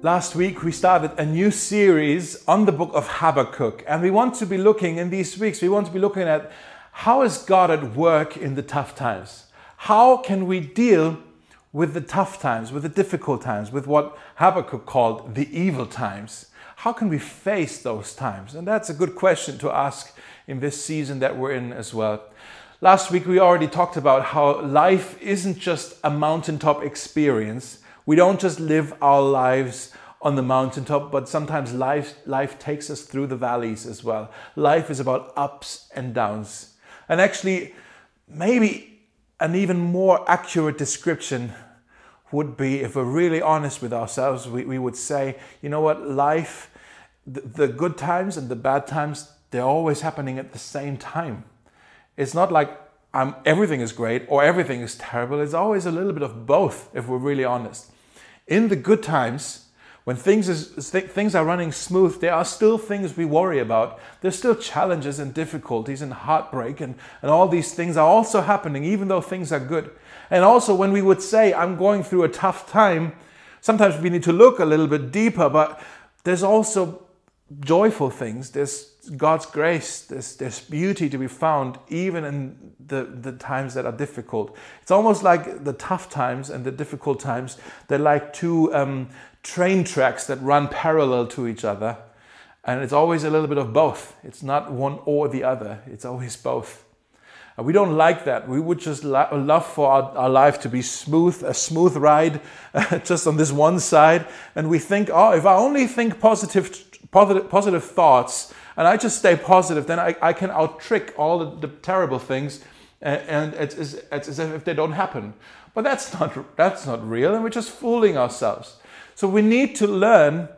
Last week, we started a new series on the book of Habakkuk, and we want to be looking in these weeks, we want to be looking at how is God at work in the tough times? How can we deal with the tough times, with the difficult times, with what Habakkuk called the evil times? How can we face those times? And that's a good question to ask in this season that we're in as well. Last week, we already talked about how life isn't just a mountaintop experience. We don't just live our lives on the mountaintop, but sometimes life, life takes us through the valleys as well. Life is about ups and downs. And actually, maybe an even more accurate description would be if we're really honest with ourselves, we, we would say, you know what, life, the, the good times and the bad times, they're always happening at the same time. It's not like um, everything is great or everything is terrible. It's always a little bit of both, if we're really honest. In the good times, when things, is, things are running smooth, there are still things we worry about. There's still challenges and difficulties and heartbreak, and, and all these things are also happening, even though things are good. And also, when we would say, I'm going through a tough time, sometimes we need to look a little bit deeper, but there's also joyful things. There's God's grace, there's, there's beauty to be found even in the, the times that are difficult. It's almost like the tough times and the difficult times, they're like two um, train tracks that run parallel to each other. And it's always a little bit of both. It's not one or the other, it's always both. And we don't like that. We would just love for our, our, life to be smooth, a smooth ride, just on this one side. And we think, oh, if I only think positive, positive, positive thoughts, and I just stay positive, then I, I can out trick all the, the terrible things and, and it's, it's, it's, as if they don't happen. But that's not, that's not real, and we're just fooling ourselves. So we need to learn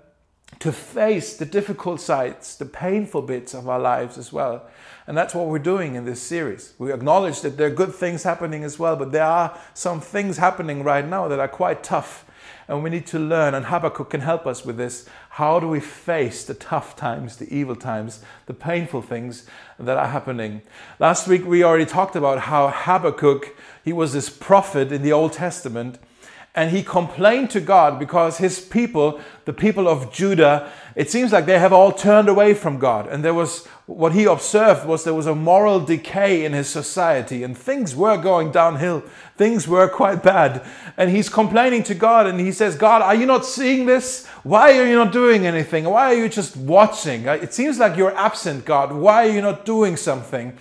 to face the difficult sides, the painful bits of our lives as well. And that's what we're doing in this series. We acknowledge that there are good things happening as well, but there are some things happening right now that are quite tough and we need to learn, and Habakkuk can help us with this. How do we face the tough times, the evil times, the painful things that are happening? Last week we already talked about how Habakkuk, he was this prophet in the Old Testament and he complained to God because his people, the people of Judah, it seems like they have all turned away from God. And there was what he observed was there was a moral decay in his society, and things were going downhill. Things were quite bad. And he's complaining to God, and he says, God, are you not seeing this? Why are you not doing anything? Why are you just watching? Uh, it seems like you're absent, God. Why are you not doing something?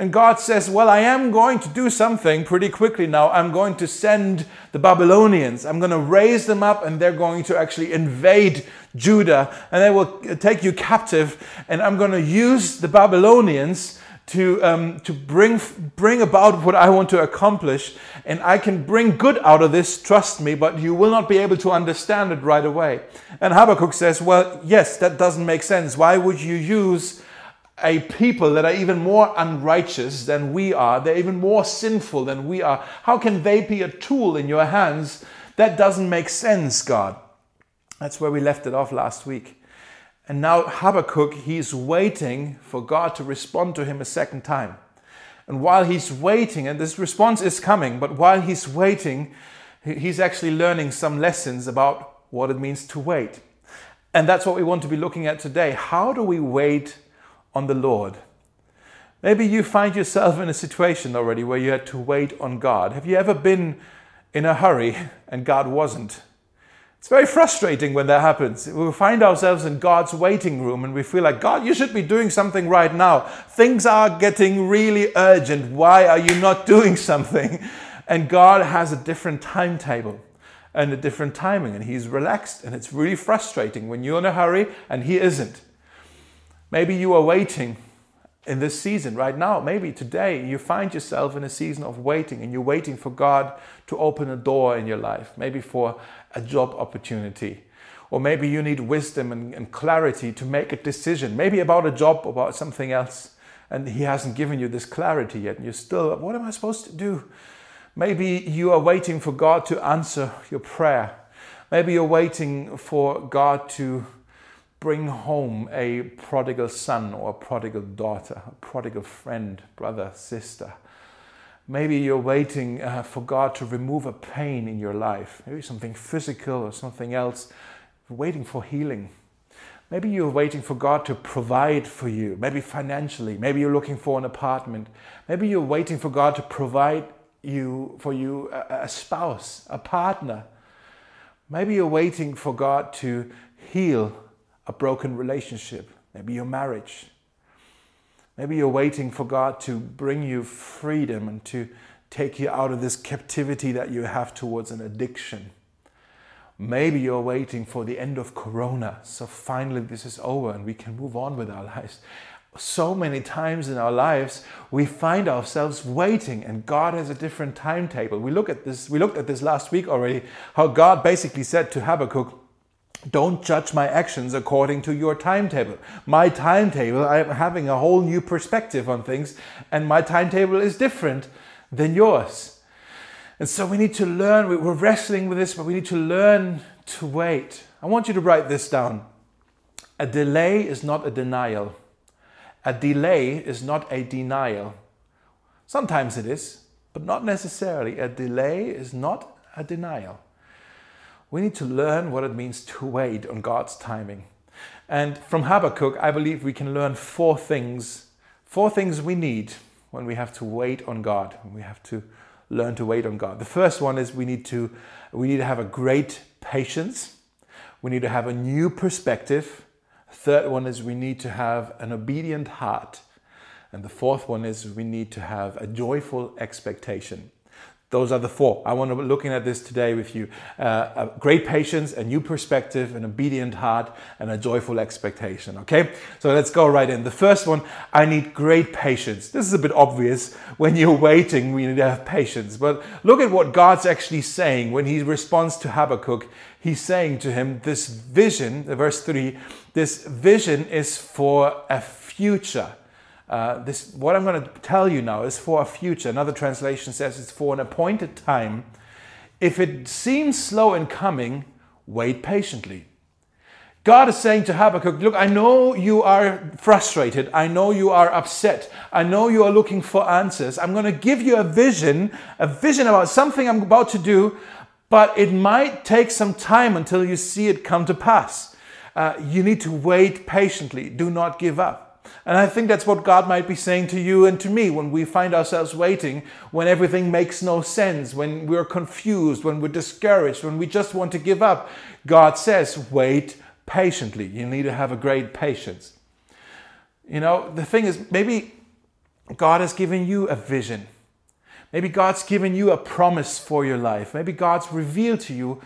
And God says, Well, I am going to do something pretty quickly now. I'm going to send the Babylonians. I'm going to raise them up, and they're going to actually invade Judah, and they will take you captive. And I'm going to use the Babylonians to, um, to bring, bring about what I want to accomplish. And I can bring good out of this, trust me, but you will not be able to understand it right away. And Habakkuk says, Well, yes, that doesn't make sense. Why would you use a people that are even more unrighteous than we are. They're even more sinful than we are. How can they be a tool in your hands? That doesn't make sense, God. That's where we left it off last week. And now Habakkuk, he's waiting for God to respond to him a second time. And while he's waiting, and this response is coming, but while he's waiting, he's actually learning some lessons about what it means to wait. And that's what we want to be looking at today. How do we wait on the Lord. Maybe you find yourself in a situation already where you had to wait on God. Have you ever been in a hurry and God wasn't? It's very frustrating when that happens. We find ourselves in God's waiting room and we feel like, God, you should be doing something right now. Things are getting really urgent. Why are you not doing something? And God has a different timetable and a different timing, and He's relaxed. And it's really frustrating when you're in a hurry and He isn't. Maybe you are waiting in this season right now. Maybe today you find yourself in a season of waiting and you're waiting for God to open a door in your life, maybe for a job opportunity. Or maybe you need wisdom and, and clarity to make a decision, maybe about a job, about something else. And He hasn't given you this clarity yet. And you're still, what am I supposed to do? Maybe you are waiting for God to answer your prayer. Maybe you're waiting for God to bring home a prodigal son or a prodigal daughter, a prodigal friend, brother, sister. Maybe you're waiting uh, for God to remove a pain in your life, maybe something physical or something else, waiting for healing. Maybe you're waiting for God to provide for you, maybe financially. Maybe you're looking for an apartment. Maybe you're waiting for God to provide you for you a, a spouse, a partner. Maybe you're waiting for God to heal a broken relationship, maybe your marriage. Maybe you're waiting for God to bring you freedom and to take you out of this captivity that you have towards an addiction. Maybe you're waiting for the end of Corona, so finally this is over and we can move on with our lives. So many times in our lives, we find ourselves waiting, and God has a different timetable. We look at this. We looked at this last week already. How God basically said to Habakkuk, don't judge my actions according to your timetable. My timetable, I'm having a whole new perspective on things, and my timetable is different than yours. And so we need to learn, we're wrestling with this, but we need to learn to wait. I want you to write this down. A delay is not a denial. A delay is not a denial. Sometimes it is, but not necessarily. A delay is not a denial we need to learn what it means to wait on God's timing. And from Habakkuk, I believe we can learn four things, four things we need when we have to wait on God, we have to learn to wait on God. The first one is we need to we need to have a great patience. We need to have a new perspective. Third one is we need to have an obedient heart. And the fourth one is we need to have a joyful expectation. Those are the four. I want to be looking at this today with you. Uh, great patience, a new perspective, an obedient heart, and a joyful expectation. Okay, so let's go right in. The first one, I need great patience. This is a bit obvious. When you're waiting, we need to have patience. But look at what God's actually saying when He responds to Habakkuk. He's saying to him, This vision, verse 3, this vision is for a future. Uh, this, what I'm going to tell you now is for a future. Another translation says it's for an appointed time. If it seems slow in coming, wait patiently. God is saying to Habakkuk, Look, I know you are frustrated. I know you are upset. I know you are looking for answers. I'm going to give you a vision, a vision about something I'm about to do, but it might take some time until you see it come to pass. Uh, you need to wait patiently. Do not give up. And I think that's what God might be saying to you and to me when we find ourselves waiting, when everything makes no sense, when we're confused, when we're discouraged, when we just want to give up. God says, wait patiently. You need to have a great patience. You know, the thing is, maybe God has given you a vision. Maybe God's given you a promise for your life. Maybe God's revealed to you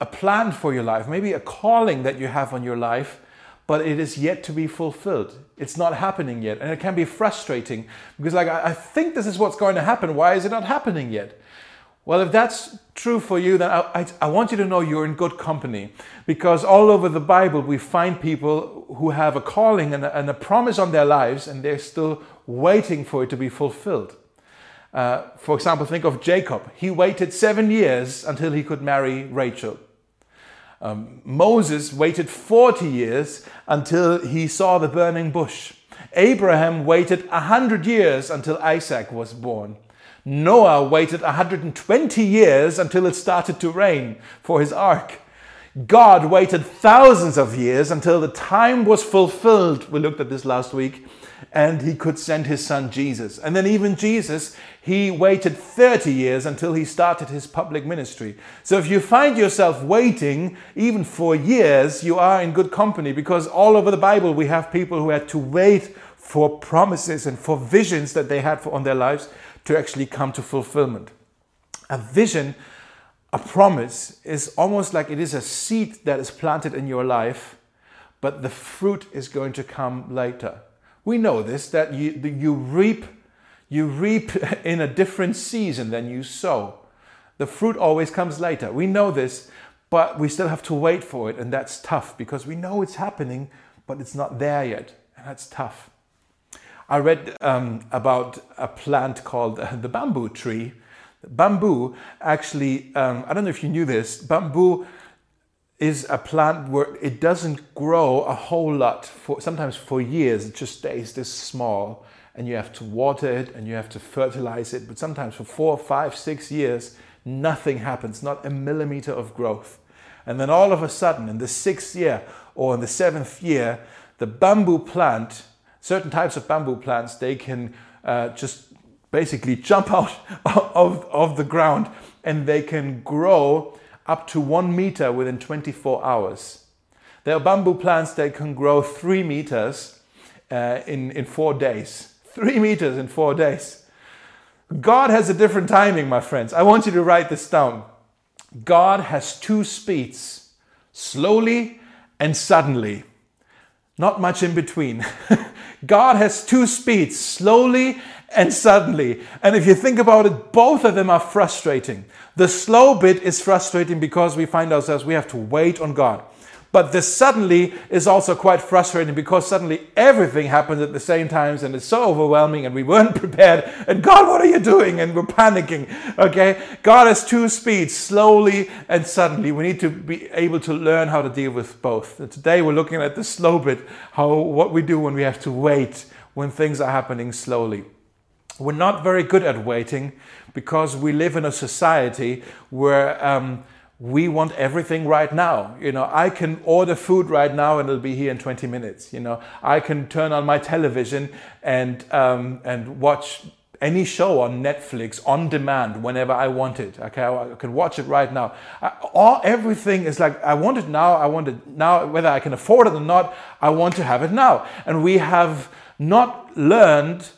a, plan for your life. Maybe a calling that you have on your life but it is yet to be fulfilled. It's not happening yet. And it can be frustrating because, like, I think this is what's going to happen. Why is it not happening yet? Well, if that's true for you, then I, I, I, want you to know you're in good company because all over the Bible we find people who have a calling and a, and a promise on their lives and they're still waiting for it to be fulfilled. Uh, for example, think of Jacob. He waited seven years until he could marry Rachel. Um, Moses waited 40 years until he saw the burning bush. Abraham waited 100 years until Isaac was born. Noah waited 120 years until it started to rain for his ark. God waited thousands of years until the time was fulfilled. We looked at this last week and he could send his son Jesus. And then, even Jesus, he waited 30 years until he started his public ministry. So, if you find yourself waiting even for years, you are in good company because all over the Bible we have people who had to wait for promises and for visions that they had for, on their lives to actually come to fulfillment. A vision, a promise, is almost like it is a seed that is planted in your life, but the fruit is going to come later. We know this that you, you reap you reap in a different season than you sow. The fruit always comes later. We know this, but we still have to wait for it, and that's tough because we know it's happening, but it's not there yet, and that's tough. I read um, about a plant called uh, the bamboo tree. Bamboo actually, um, I don't know if you knew this, bamboo is a plant where it doesn't grow a whole lot for sometimes for years it just stays this small and you have to water it and you have to fertilize it but sometimes for four five six years nothing happens not a millimeter of growth. And then all of a sudden, in the sixth year or in the seventh year, the bamboo plant, certain types of bamboo plants, they can uh, just basically jump out of, of the ground and they can grow up to one meter within 24 hours. There are bamboo plants that can grow three meters uh, in, in four days. Three meters in four days. God has a different timing, my friends. I want you to write this down. God has two speeds slowly and suddenly. Not much in between. God has two speeds slowly and suddenly. And if you think about it, both of them are frustrating. The slow bit is frustrating because we find ourselves, we have to wait on God. But this suddenly is also quite frustrating because suddenly everything happens at the same times and it's so overwhelming and we weren't prepared. And God, what are you doing? And we're panicking. Okay? God has two speeds, slowly and suddenly. We need to be able to learn how to deal with both. And today we're looking at the slow bit, how what we do when we have to wait when things are happening slowly. We're not very good at waiting because we live in a society where um, we want everything right now. You know, I can order food right now and it'll be here in 20 minutes. You know, I can turn on my television and um, and watch any show on Netflix on demand whenever I want it. Okay, I can watch it right now. I, all everything is like I want it now. I want it now, whether I can afford it or not. I want to have it now, and we have not learned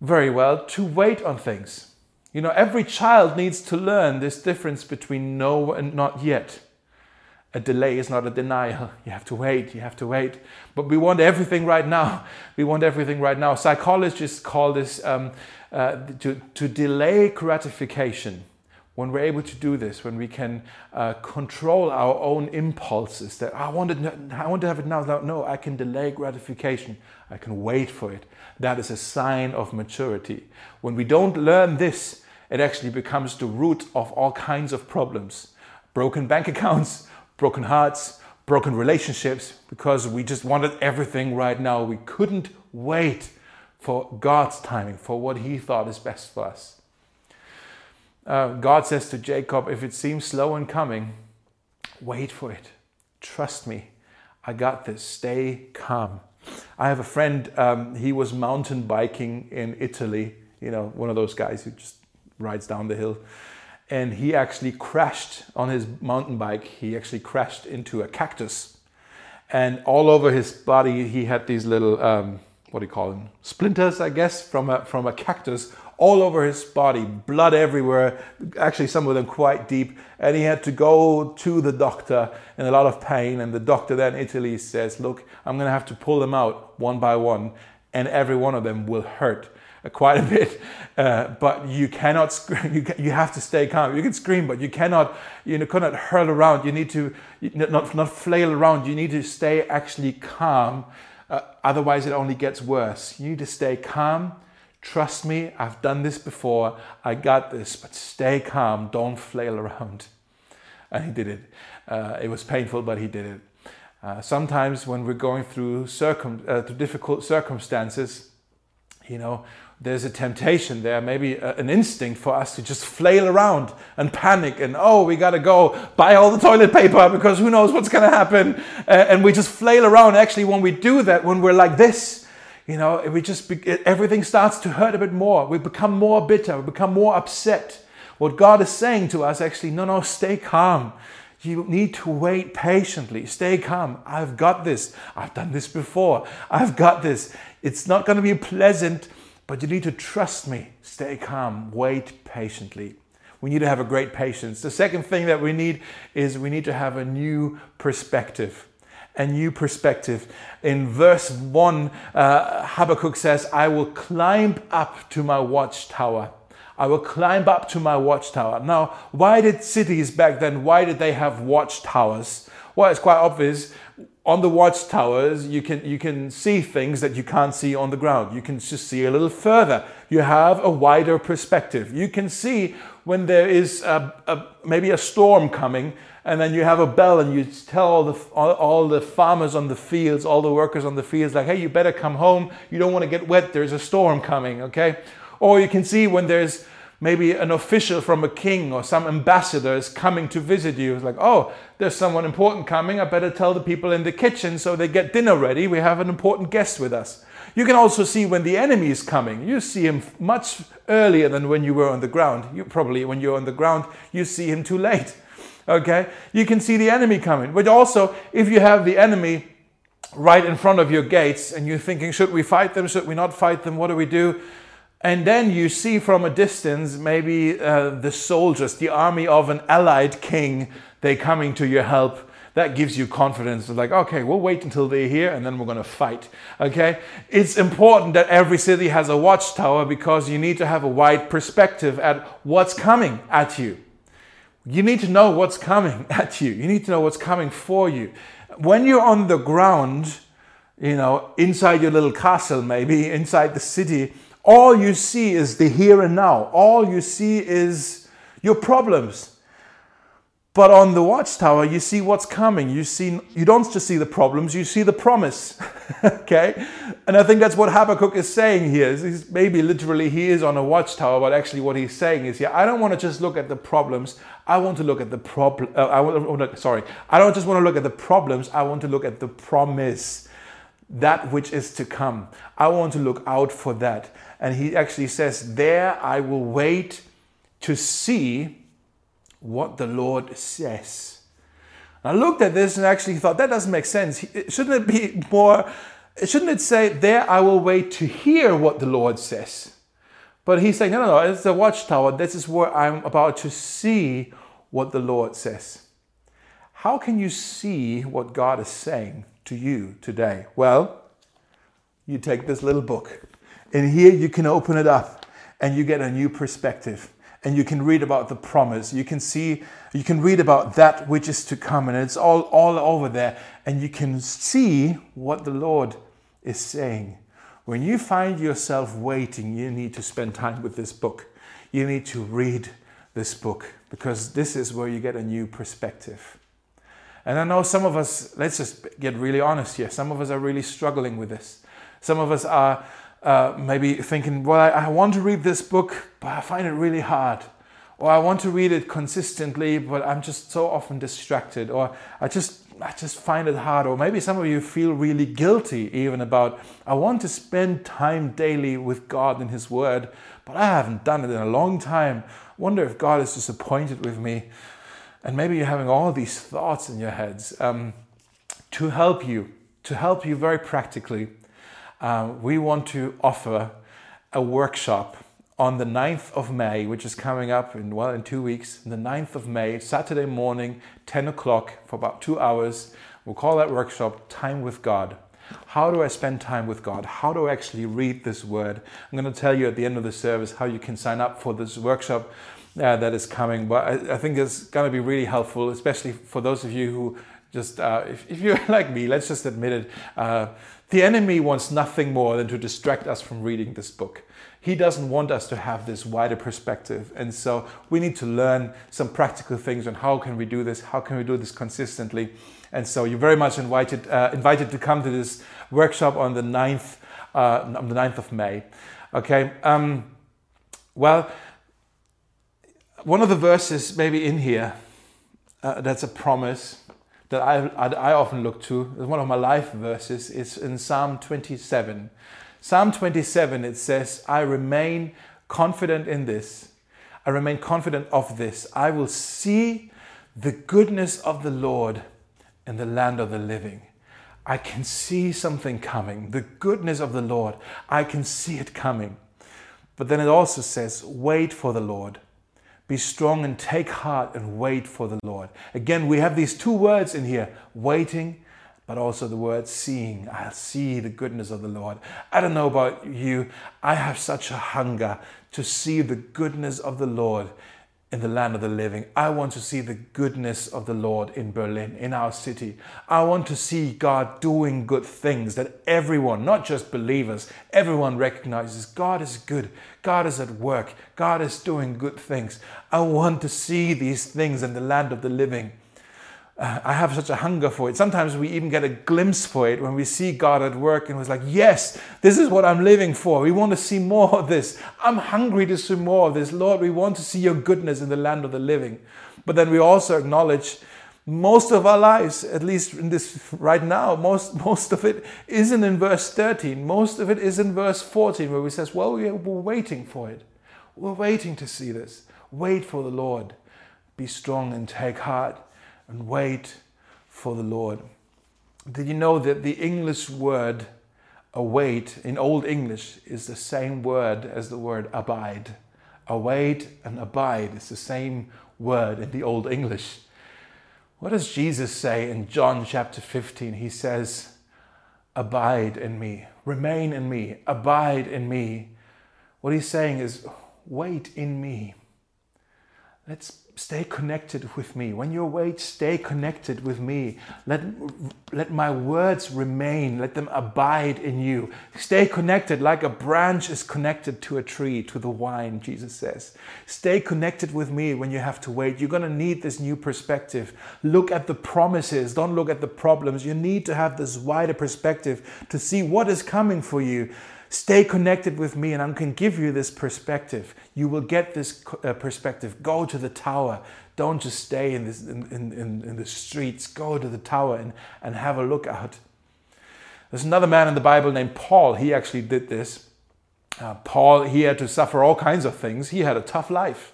very well to wait on things. You know, every child needs to learn this difference between no and not yet. A delay is not a denial. You have to wait, you have to wait. But we want everything right now. We want everything right now. Psychologists call this um, uh, to, to delay gratification. When we're able to do this, when we can uh, control our own impulses, that I want, it, I want to have it now. No, I can delay gratification. I can wait for it. That is a sign of maturity. When we don't learn this, it actually becomes the root of all kinds of problems broken bank accounts, broken hearts, broken relationships, because we just wanted everything right now. We couldn't wait for God's timing, for what He thought is best for us. Uh, God says to Jacob, If it seems slow in coming, wait for it. Trust me. I got this. Stay calm. I have a friend, um, he was mountain biking in Italy, you know, one of those guys who just rides down the hill. And he actually crashed on his mountain bike. He actually crashed into a cactus. And all over his body, he had these little, um, what do you call them? Splinters, I guess, from a, from a cactus all over his body, blood everywhere, actually, some of them quite deep. And he had to go to the doctor in a lot of pain. And the doctor then in Italy says, Look, I'm going to have to pull them out one by one, and every one of them will hurt quite a bit, uh, but you cannot scream. You, you have to stay calm. You can scream, but you cannot you know, cannot hurl around. You need to not not flail around. You need to stay actually calm. Uh, otherwise, it only gets worse. You need to stay calm. Trust me, I've done this before. I got this, but stay calm. Don't flail around. And he did it. Uh, it was painful, but he did it. Uh, sometimes when we're going through, circum- uh, through difficult circumstances, you know, there's a temptation there, maybe a, an instinct for us to just flail around and panic and, oh, we got to go buy all the toilet paper because who knows what's to happen. Uh, and we just flail around. Actually, when we do that, when we're like this, you know, we just, everything starts to hurt a bit more. We become more bitter, we become more upset. What God is saying to us actually, no, no, stay calm. You need to wait patiently. Stay calm. I've got this. I've done this before. I've got this. It's not going to be pleasant but you need to trust me. Stay calm. Wait patiently. We need to have a great patience. The second thing that we need is we need to have a new perspective. A new perspective. In verse 1, uh, Habakkuk says, I will climb up to my watchtower. I will climb up to my watchtower. Now, why did cities back then, why did they have watchtowers? Well, it's quite obvious on the watchtowers, you can, you can see things that you can't see on the ground. You can just see a little further. You have a wider perspective. You can see when there is a, a, maybe a storm coming, and then you have a bell and you tell all the, all, all the farmers on the fields, all the workers on the fields, like, hey, you better come home. You don't want to get wet. There's a storm coming, okay? Or you can see when there's Maybe an official from a king or some ambassador is coming to visit you. It's like, oh, there's someone important coming. I better tell the people in the kitchen so they get dinner ready. We have an important guest with us. You can also see when the enemy is coming. You see him much earlier than when you were on the ground. You probably, when you're on the ground, you see him too late. Okay? You can see the enemy coming. But also, if you have the enemy right in front of your gates and you're thinking, should we fight them? Should we not fight them? What do we do? And then you see from a distance maybe uh, the soldiers, the army of an allied king, they coming to your help. That gives you confidence. It's like, okay, we'll wait until they're here and then we're going to fight. Okay? It's important that every city has a watchtower because you need to have a wide perspective at what's coming at you. You need to know what's coming at you. You need to know what's coming for you. When you're on the ground, you know, inside your little castle, maybe inside the city, all you see is the here and now. All you see is your problems. But on the watchtower, you see what's coming. You see, you don't just see the problems, you see the promise. okay? And I think that's what Habakkuk is saying here. He's, maybe literally he is on a watchtower, but actually what he's saying is, yeah, I don't want to just look at the problems. I want to look at the problem. Uh, I want, sorry, I don't just want to look at the problems. I want to look at the promise, that which is to come. I want to look out for that. And he actually says, There I will wait to see what the Lord says. I looked at this and actually thought, that doesn't make sense. Shouldn't it be more, shouldn't it say, There I will wait to hear what the Lord says? But he's saying, No, no, no, it's the watchtower. This is where I'm about to see what the Lord says. How can you see what God is saying to you today? Well, you take this little book. And here you can open it up and you get a new perspective. And you can read about the promise. You can see, you can read about that which is to come. And it's all, all over there. And you can see what the Lord is saying. When you find yourself waiting, you need to spend time with this book. You need to read this book because this is where you get a new perspective. And I know some of us, let's just get really honest here, some of us are really struggling with this. Some of us are uh, maybe thinking, well, I, I want to read this book, but I find it really hard. Or I want to read it consistently, but I'm just so often distracted. Or I just I just find it hard. Or maybe some of you feel really guilty even about, I want to spend time daily with God and His Word, but I haven't done it in a long time. Wonder if God is disappointed with me. And maybe you're having all these thoughts in your heads. Um, to help you, to help you very practically, um, we want to offer a workshop on the 9th of May, which is coming up in well in two weeks, the 9th of May, Saturday morning, 10 o'clock for about two hours. We'll call that workshop Time with God. How do I spend time with God? How do I actually read this word? I'm going to tell you at the end of the service how you can sign up for this workshop uh, that is coming. But I, I, think it's going to be really helpful, especially for those of you who just, uh, if, if, you're like me, let's just admit it. Uh, the enemy wants nothing more than to distract us from reading this book. He doesn't want us to have this wider perspective. And so we need to learn some practical things on how can we do this, how can we do this consistently. And so you're very much invited, uh, invited to come to this workshop on the 9th, uh, on the 9th of May. Okay. Um, well, one of the verses maybe in here uh, that's a promise that I, I, I often look to, one of my life verses, is in Psalm 27. Psalm 27, it says, I remain confident in this. I remain confident of this. I will see the goodness of the Lord in the land of the living. I can see something coming, the goodness of the Lord. I can see it coming. But then it also says, wait for the Lord. Be strong and take heart and wait for the Lord. Again, we have these two words in here waiting, but also the word seeing. I'll see the goodness of the Lord. I don't know about you, I have such a hunger to see the goodness of the Lord in the land of the living. I want to see the goodness of the Lord in Berlin, in our city. I want to see God doing good things that everyone, not just believers, everyone recognizes God is good. God is at work. God is doing good things. I want to see these things in the land of the living. Uh, I have such a hunger for it. Sometimes we even get a glimpse for it when we see God at work and it's like, yes, this is what I'm living for. We want to see more of this. I'm hungry to see more of this. Lord, we want to see your goodness in the land of the living. But then we also acknowledge most of our lives, at least in this right now, most, most of it isn't in verse 13. Most of it is in verse 14 where we says, well, we're waiting for it. We're waiting to see this. Wait for the Lord. Be strong and take heart and wait for the Lord. Did you know that the English word await in Old English is the same word as the word abide? Await and abide is the same word in the Old English. What does Jesus say in John chapter 15? He says, Abide in me, remain in me, abide in me. What he's saying is, wait in me. Let's stay connected with me. When you wait, stay connected with me. Let, let my words remain. Let them abide in you. Stay connected like a branch is connected to a tree, to the vine, Jesus says. Stay connected with me when you have to wait. You're going to need this new perspective. Look at the promises. Don't look at the problems. You need to have this wider perspective to see what is coming for you. Stay connected with me, and I can give you this perspective. You will get this uh, perspective. Go to the tower. Don't just stay in, this, in, in, in the streets. Go to the tower and, and have a look out. There's another man in the Bible named Paul. He actually did this. Uh, Paul, he had to suffer all kinds of things. He had a tough life.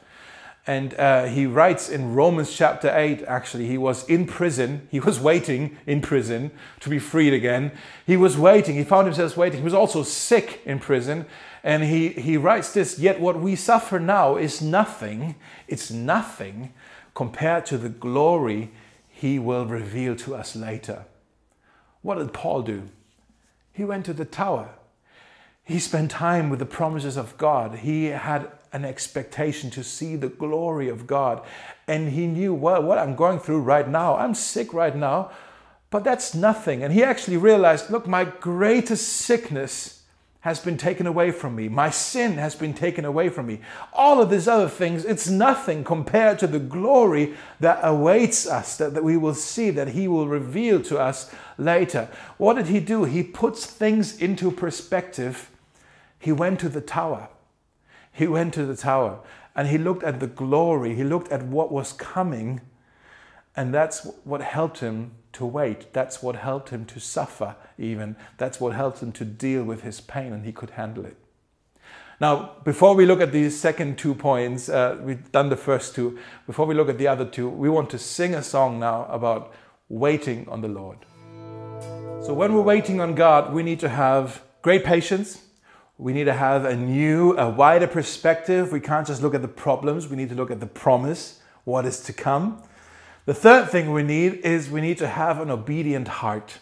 And uh, he writes in Romans chapter 8, actually, he was in prison. He was waiting in prison to be freed again. He was waiting. He found himself waiting. He was also sick in prison. And he, he writes this Yet what we suffer now is nothing. It's nothing compared to the glory he will reveal to us later. What did Paul do? He went to the tower. He spent time with the promises of God. He had an expectation to see the glory of God. And he knew, well, what I'm going through right now, I'm sick right now, but that's nothing. And he actually realized, look, my greatest sickness has been taken away from me. My sin has been taken away from me. All of these other things, it's nothing compared to the glory that awaits us, that, that we will see, that He will reveal to us later. What did He do? He puts things into perspective. He went to the tower. He went to the tower and he looked at the glory, he looked at what was coming, and that's what helped him to wait. That's what helped him to suffer, even. That's what helped him to deal with his pain, and he could handle it. Now, before we look at these second two points, uh, we've done the first two. Before we look at the other two, we want to sing a song now about waiting on the Lord. So, when we're waiting on God, we need to have great patience we need to have a new, a wider perspective. We can't just look at the problems, we need to look at the promise, what is to come. The third thing we need is we need to have an obedient heart.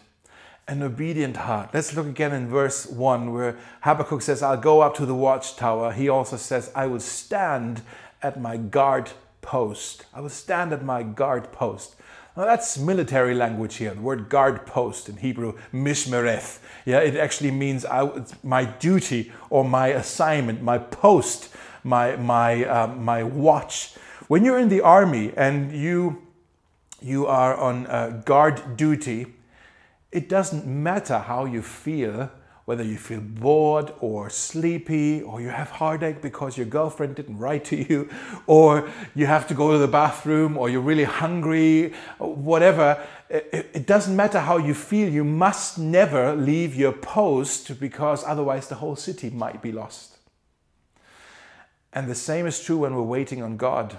An obedient heart. Let's look again in verse 1 where Habakkuk says, I'll go up to the watchtower. He also says, I will stand at my guard post. I will stand at my guard post. Now that's military language here. The word guard post in Hebrew, mishmereth. Yeah, it actually means I, my duty or my assignment, my post, my my uh, my watch. When you're in the army and you you are on uh, guard duty, it doesn't matter how you feel whether you feel bored or sleepy, or you have heartache because your girlfriend didn't write to you, or you have to go to the bathroom, or you're really hungry, whatever, it, doesn't matter how you feel, you must never leave your post because otherwise the whole city might be lost. And the same is true when we're waiting on God.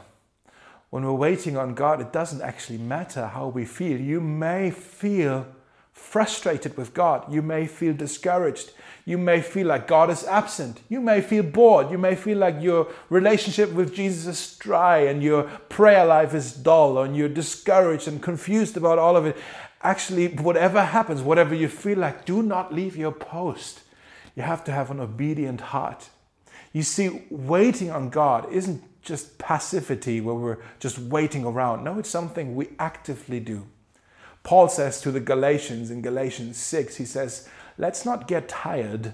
When we're waiting on God, it doesn't actually matter how we feel. You may feel frustrated with God. You may feel discouraged. You may feel like God is absent. You may feel bored. You may feel like your relationship with Jesus is dry and your prayer life is dull and you're discouraged and confused about all of it. Actually, whatever happens, whatever you feel like, do not leave your post. You have to have an obedient heart. You see, waiting on God isn't just passivity where we're just waiting around. No, it's something we actively do. Paul says to the Galatians in Galatians 6, he says, Let's not get tired.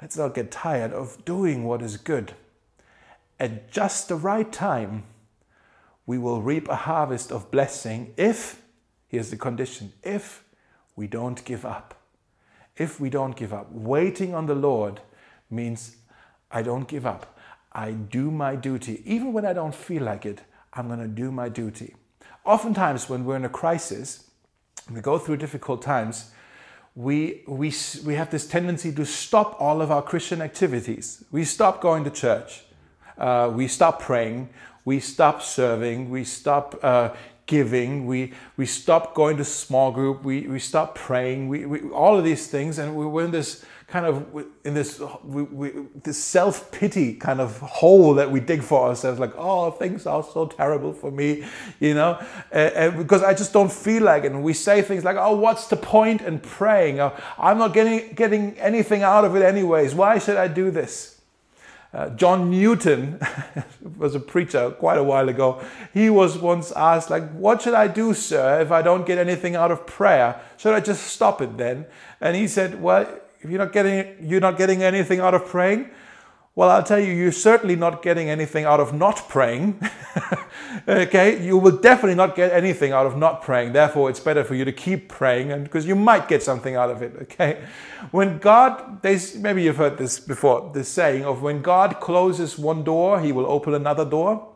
Let's not get tired of doing what is good. At just the right time, we will reap a harvest of blessing if Here's the condition if we don't give up. If we don't give up, waiting on the Lord means I don't give up. I do my duty. Even when I don't feel like it, I'm going to do my duty. Oftentimes, when we're in a crisis, we go through difficult times, we, we, we have this tendency to stop all of our Christian activities. We stop going to church. Uh, we stop praying. We stop serving. We stop uh, giving. We, we stop going to small group. We, we stop praying. We, we, all of these things. And we're in this kind of in this we, we, this self pity kind of hole that we dig for ourselves, like oh things are so terrible for me, you know, and, and because I just don't feel like it. And we say things like oh what's the point in praying? Oh, I'm not getting getting anything out of it anyways. Why should I do this? Uh, John Newton was a preacher quite a while ago. He was once asked, like, what should I do, sir, if I don't get anything out of prayer? Should I just stop it then? And he said, well, if you're not getting you're not getting anything out of praying, well, I'll tell you, you're certainly not getting anything out of not praying. okay, you will definitely not get anything out of not praying. Therefore, it's better for you to keep praying, and because you might get something out of it. Okay, when God, maybe you've heard this before, this saying of when God closes one door, He will open another door.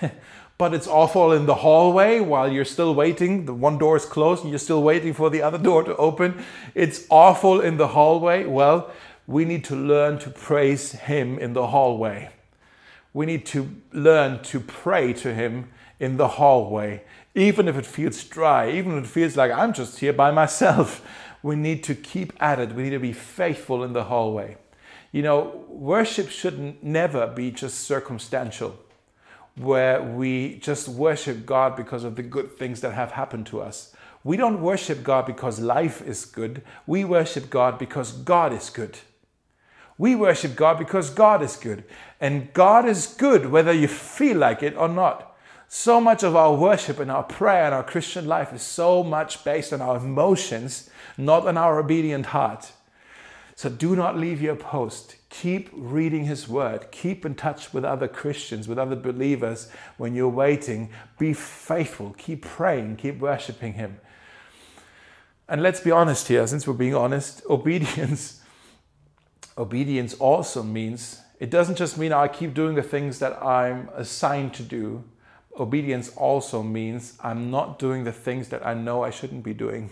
but it's awful in the hallway while you're still waiting. The one door is closed and you're still waiting for the other door to open. It's awful in the hallway. Well, we need to learn to praise Him in the hallway. We need to learn to pray to Him in the hallway, even if it feels dry, even if it feels like I'm just here by myself. We need to keep at it. We need to be faithful in the hallway. You know, worship should never be just circumstantial where we just worship God because of the good things that have happened to us. We don't worship God because life is good. We worship God because God is good. We worship God because God is good. And God is good whether you feel like it or not. So much of our worship and our prayer and our Christian life is so much based on our emotions, not on our obedient heart. So do not leave your post. Keep reading His Word. Keep in touch with other Christians, with other believers when you're waiting. Be faithful. Keep praying. Keep worshiping Him. And let's be honest here, since we're being honest, obedience. Obedience also means it doesn't just mean I keep doing the things that I'm assigned to do. Obedience also means I'm not doing the things that I know I shouldn't be doing.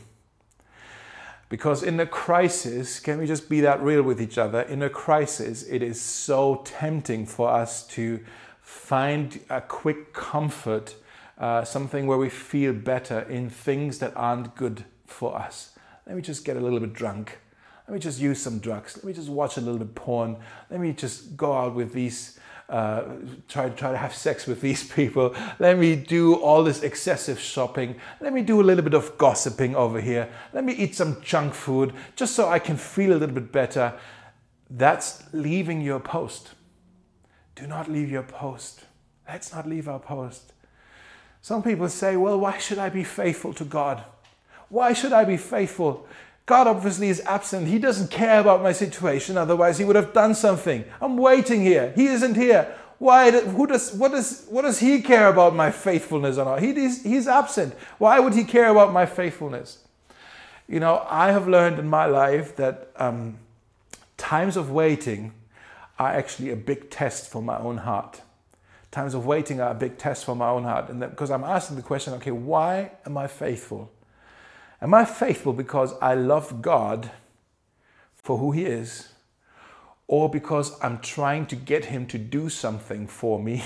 Because in a crisis, can we just be that real with each other? In a crisis, it is so tempting for us to find a quick comfort, uh, something where we feel better in things that aren't good for us. Let me just get a little bit drunk. Let me just use some drugs. Let me just watch a little bit porn. Let me just go out with these uh, try, try to have sex with these people. Let me do all this excessive shopping. Let me do a little bit of gossiping over here. Let me eat some junk food just so I can feel a little bit better. That's leaving your post. Do not leave your post. Let's not leave our post. Some people say, well, why should I be faithful to God? Why should I be faithful? God obviously is absent. He doesn't care about my situation. Otherwise, he would have done something. I'm waiting here. He isn't here. Why? Who does? What does? What does he care about my faithfulness or not? He is, he's absent. Why would he care about my faithfulness? You know, I have learned in my life that um, times of waiting are actually a big test for my own heart. Times of waiting are a big test for my own heart, and that, because I'm asking the question, okay, why am I faithful? Am I faithful because I love God for who He is, or because I'm trying to get Him to do something for me?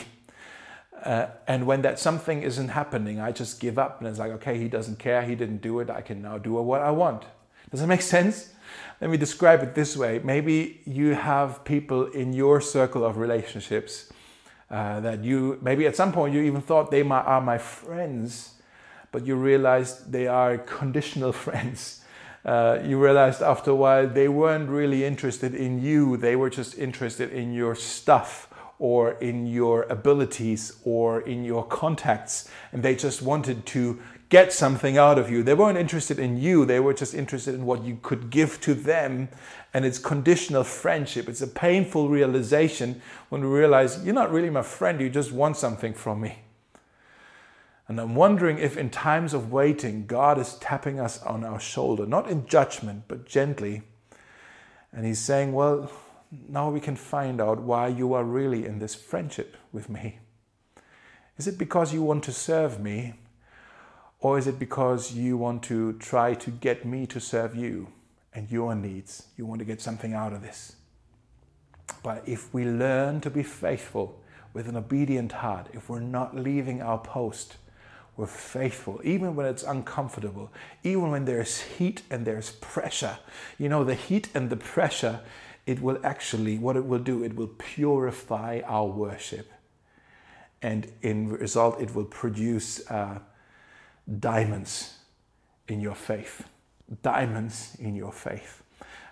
Uh, and when that something isn't happening, I just give up and it's like, okay, He doesn't care, He didn't do it, I can now do what I want. Does that make sense? Let me describe it this way. Maybe you have people in your circle of relationships uh, that you, maybe at some point you even thought they are my friends but you realized they are conditional friends. Uh, you realized after a while they weren't really interested in you, they were just interested in your stuff or in your abilities or in your contacts, and they just wanted to get something out of you. They weren't interested in you, they were just interested in what you could give to them. And it's conditional friendship. It's a painful realization when we realize you're not really my friend, you just want something from me. And I'm wondering if in times of waiting, God is tapping us on our shoulder, not in judgment, but gently. And He's saying, Well, now we can find out why you are really in this friendship with me. Is it because you want to serve me? Or is it because you want to try to get me to serve you and your needs? You want to get something out of this. But if we learn to be faithful with an obedient heart, if we're not leaving our post, we're faithful, even when it's uncomfortable, even when there's heat and there's pressure. You know, the heat and the pressure, it will actually, what it will do, it will purify our worship. And in result, it will produce uh, diamonds in your faith. Diamonds in your faith.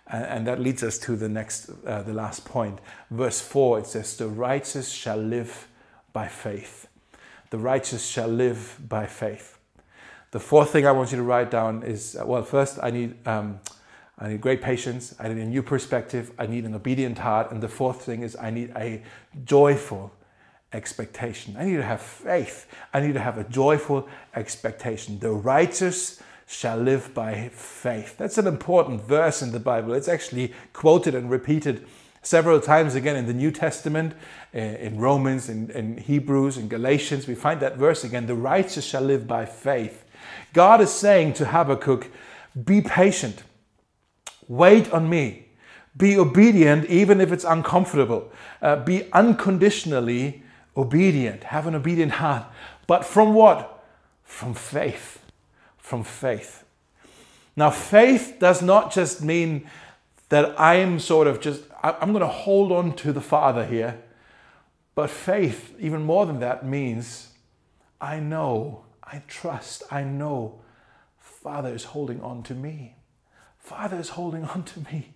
And that leads us to the next, uh, the last point. Verse 4, it says, The righteous shall live by faith. The righteous shall live by faith. The fourth thing I want you to write down is well, first, I need, um, I need great patience. I need a new perspective. I need an obedient heart. And the fourth thing is, I need a joyful expectation. I need to have faith. I need to have a joyful expectation. The righteous shall live by faith. That's an important verse in the Bible. It's actually quoted and repeated several times again in the New Testament, eh, in Romans, in, in Hebrews, in Galatians. We find that verse again the righteous shall live by faith. God is saying to Habakkuk, Be patient, wait on me, be obedient even if it's uncomfortable, uh, be unconditionally obedient, have an obedient heart. But from what? From faith. From faith. Now, faith does not just mean that I'm sort of just, I'm going to hold on to the Father here. But faith, even more than that, means I know, I trust, I know Father is holding on to me. Father is holding on to me.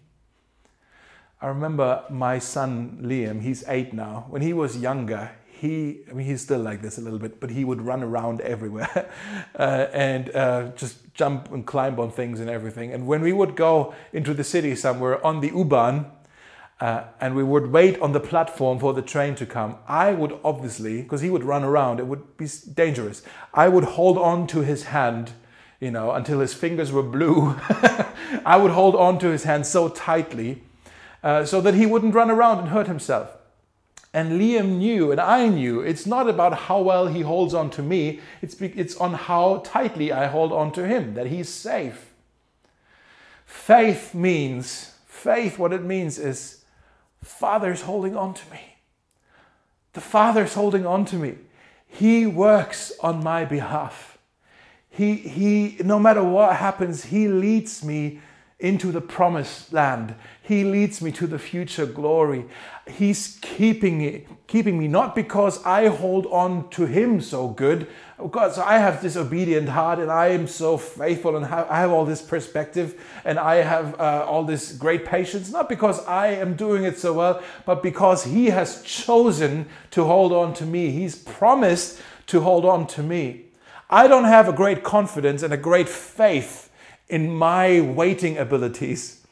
I remember my son Liam, he's eight now. When he was younger, he, I mean, he's still like this a little bit, but he would run around everywhere uh, and uh, just jump and climb on things and everything. And when we would go into the city somewhere on the U-Bahn, uh, and we would wait on the platform for the train to come, I would obviously, because he would run around, it would be dangerous. I would hold on to his hand, you know, until his fingers were blue. I would hold on to his hand so tightly uh, so that he wouldn't run around and hurt himself. And Liam knew, and I knew, it's not about how well he holds on to me, it's, it's on how tightly I hold on to him, that he's safe. Faith means, faith, what it means is, Father's holding on to me. The Father's holding on to me. He works on my behalf. He, he, no matter what happens, He leads me into the promised land. He leads me to the future glory. He's keeping me, keeping me not because I hold on to Him so good, because I have this obedient heart and I am so faithful and I have all this perspective and I have uh, all this great patience, not because I am doing it so well, but because He has chosen to hold on to me. He's promised to hold on to me. I don't have a great confidence and a great faith in my waiting abilities,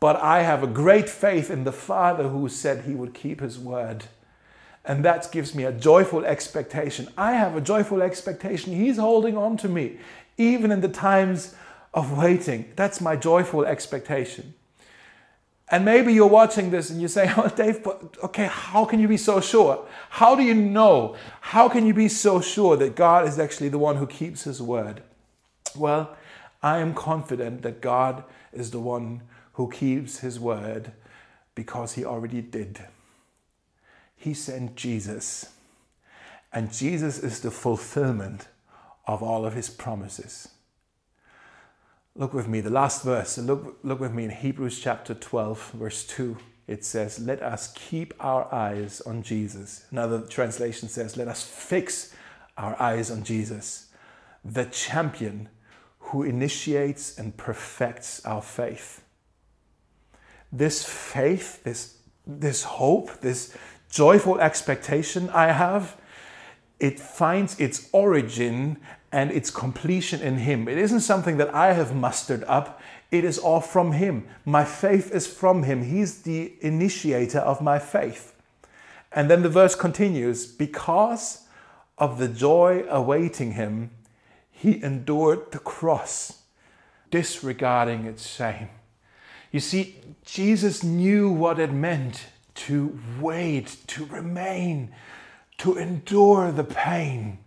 but I have a great faith in the Father who said he would keep his word. And that gives me a joyful expectation. I have a joyful expectation. He's holding on to me, even in the times of waiting. That's my joyful expectation. And maybe you're watching this and you say, Oh, Dave, but okay, how can you be so sure? How do you know? How can you be so sure that God is actually the one who keeps his word? Well, I am confident that God is the one who keeps his word because he already did. He sent Jesus, and Jesus is the fulfillment of all of his promises. Look with me, the last verse. Look, look with me in Hebrews chapter 12, verse 2. It says, Let us keep our eyes on Jesus. Another translation says, Let us fix our eyes on Jesus, the champion who initiates and perfects our faith. This faith, this, this hope, this joyful expectation I have, it finds its origin and its completion in Him. It isn't something that I have mustered up, it is all from Him. My faith is from Him. He's the initiator of my faith. And then the verse continues because of the joy awaiting him, he endured the cross, disregarding its shame. You see, Jesus knew what it meant to wait, to remain, to endure the pain,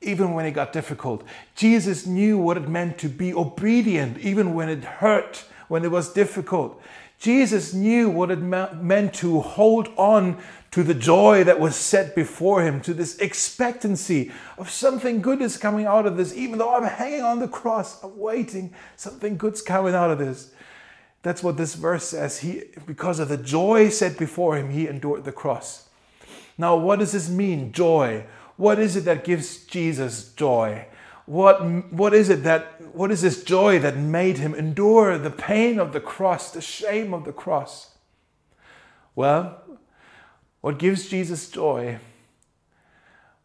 even when it got difficult. Jesus knew what it meant to be obedient, even when it hurt, when it was difficult. Jesus knew what it meant to hold on to the joy that was set before him, to this expectancy of something good is coming out of this. Even though I'm hanging on the cross, I'm waiting, something good's coming out of this. That's what this verse says. He, because of the joy set before him, he endured the cross. Now, what does this mean, joy? What is it that gives Jesus joy? What, what is it that, what is this joy that made him endure the pain of the cross, the shame of the cross? Well, what gives Jesus joy,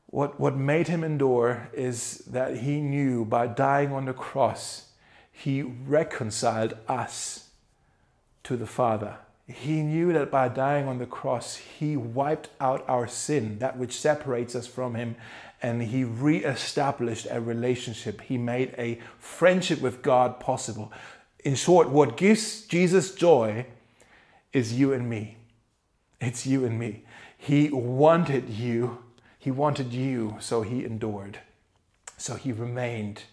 what, what made him endure, is that he knew by dying on the cross, he reconciled us to the Father. He knew that by dying on the cross, he wiped out our sin, that which separates us from him, and he re-established a relationship. He made a friendship with God possible. In short, what gives Jesus joy is you and me. It's you and me. He wanted you. He wanted you, so he endured. So he remained.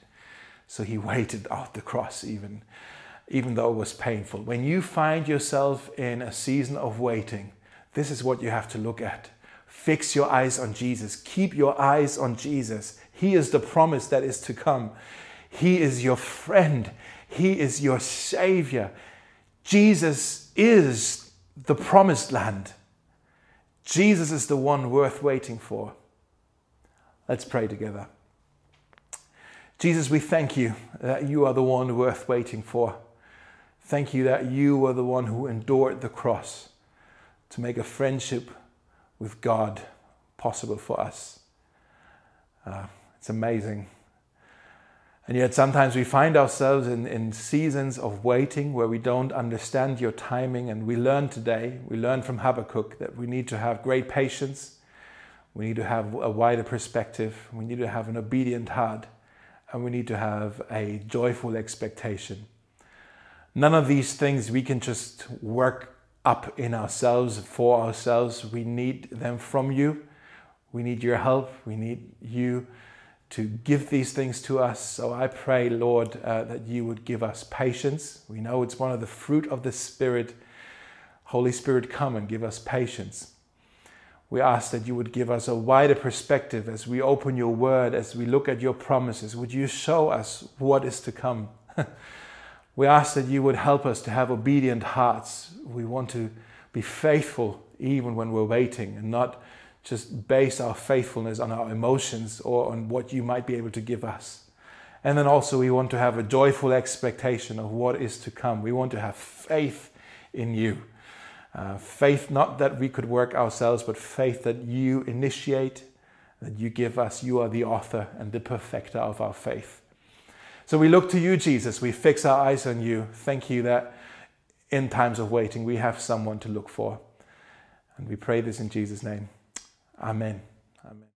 So he waited out the cross even even though it was painful. When you find yourself in a season of waiting, this is what you have to look at. Fix your eyes on Jesus. Keep your eyes on Jesus. He is the promise that is to come. He is your friend. He is your Savior. Jesus is the promised land. Jesus is the one worth waiting for. Let's pray together. Jesus, we thank you that you are the one worth waiting for. Thank you that you were the one who endured the cross to make a friendship with God possible for us. Uh, it's amazing. And yet, sometimes we find ourselves in, in seasons of waiting where we don't understand your timing. And we learn today, we learn from Habakkuk that we need to have great patience, we need to have a wider perspective, we need to have an obedient heart, and we need to have a joyful expectation. None of these things we can just work up in ourselves for ourselves. We need them from you. We need your help. We need you to give these things to us. So I pray, Lord, uh, that you would give us patience. We know it's one of the fruit of the Spirit. Holy Spirit, come and give us patience. We ask that you would give us a wider perspective as we open your word, as we look at your promises. Would you show us what is to come? We ask that you would help us to have obedient hearts. We want to be faithful even when we're waiting and not just base our faithfulness on our emotions or on what you might be able to give us. And then also, we want to have a joyful expectation of what is to come. We want to have faith in you. Uh, faith, not that we could work ourselves, but faith that you initiate, that you give us. You are the author and the perfecter of our faith. So we look to you, Jesus. We fix our eyes on you. Thank you that in times of waiting, we have someone to look for. And we pray this in Jesus' name. Amen. Amen.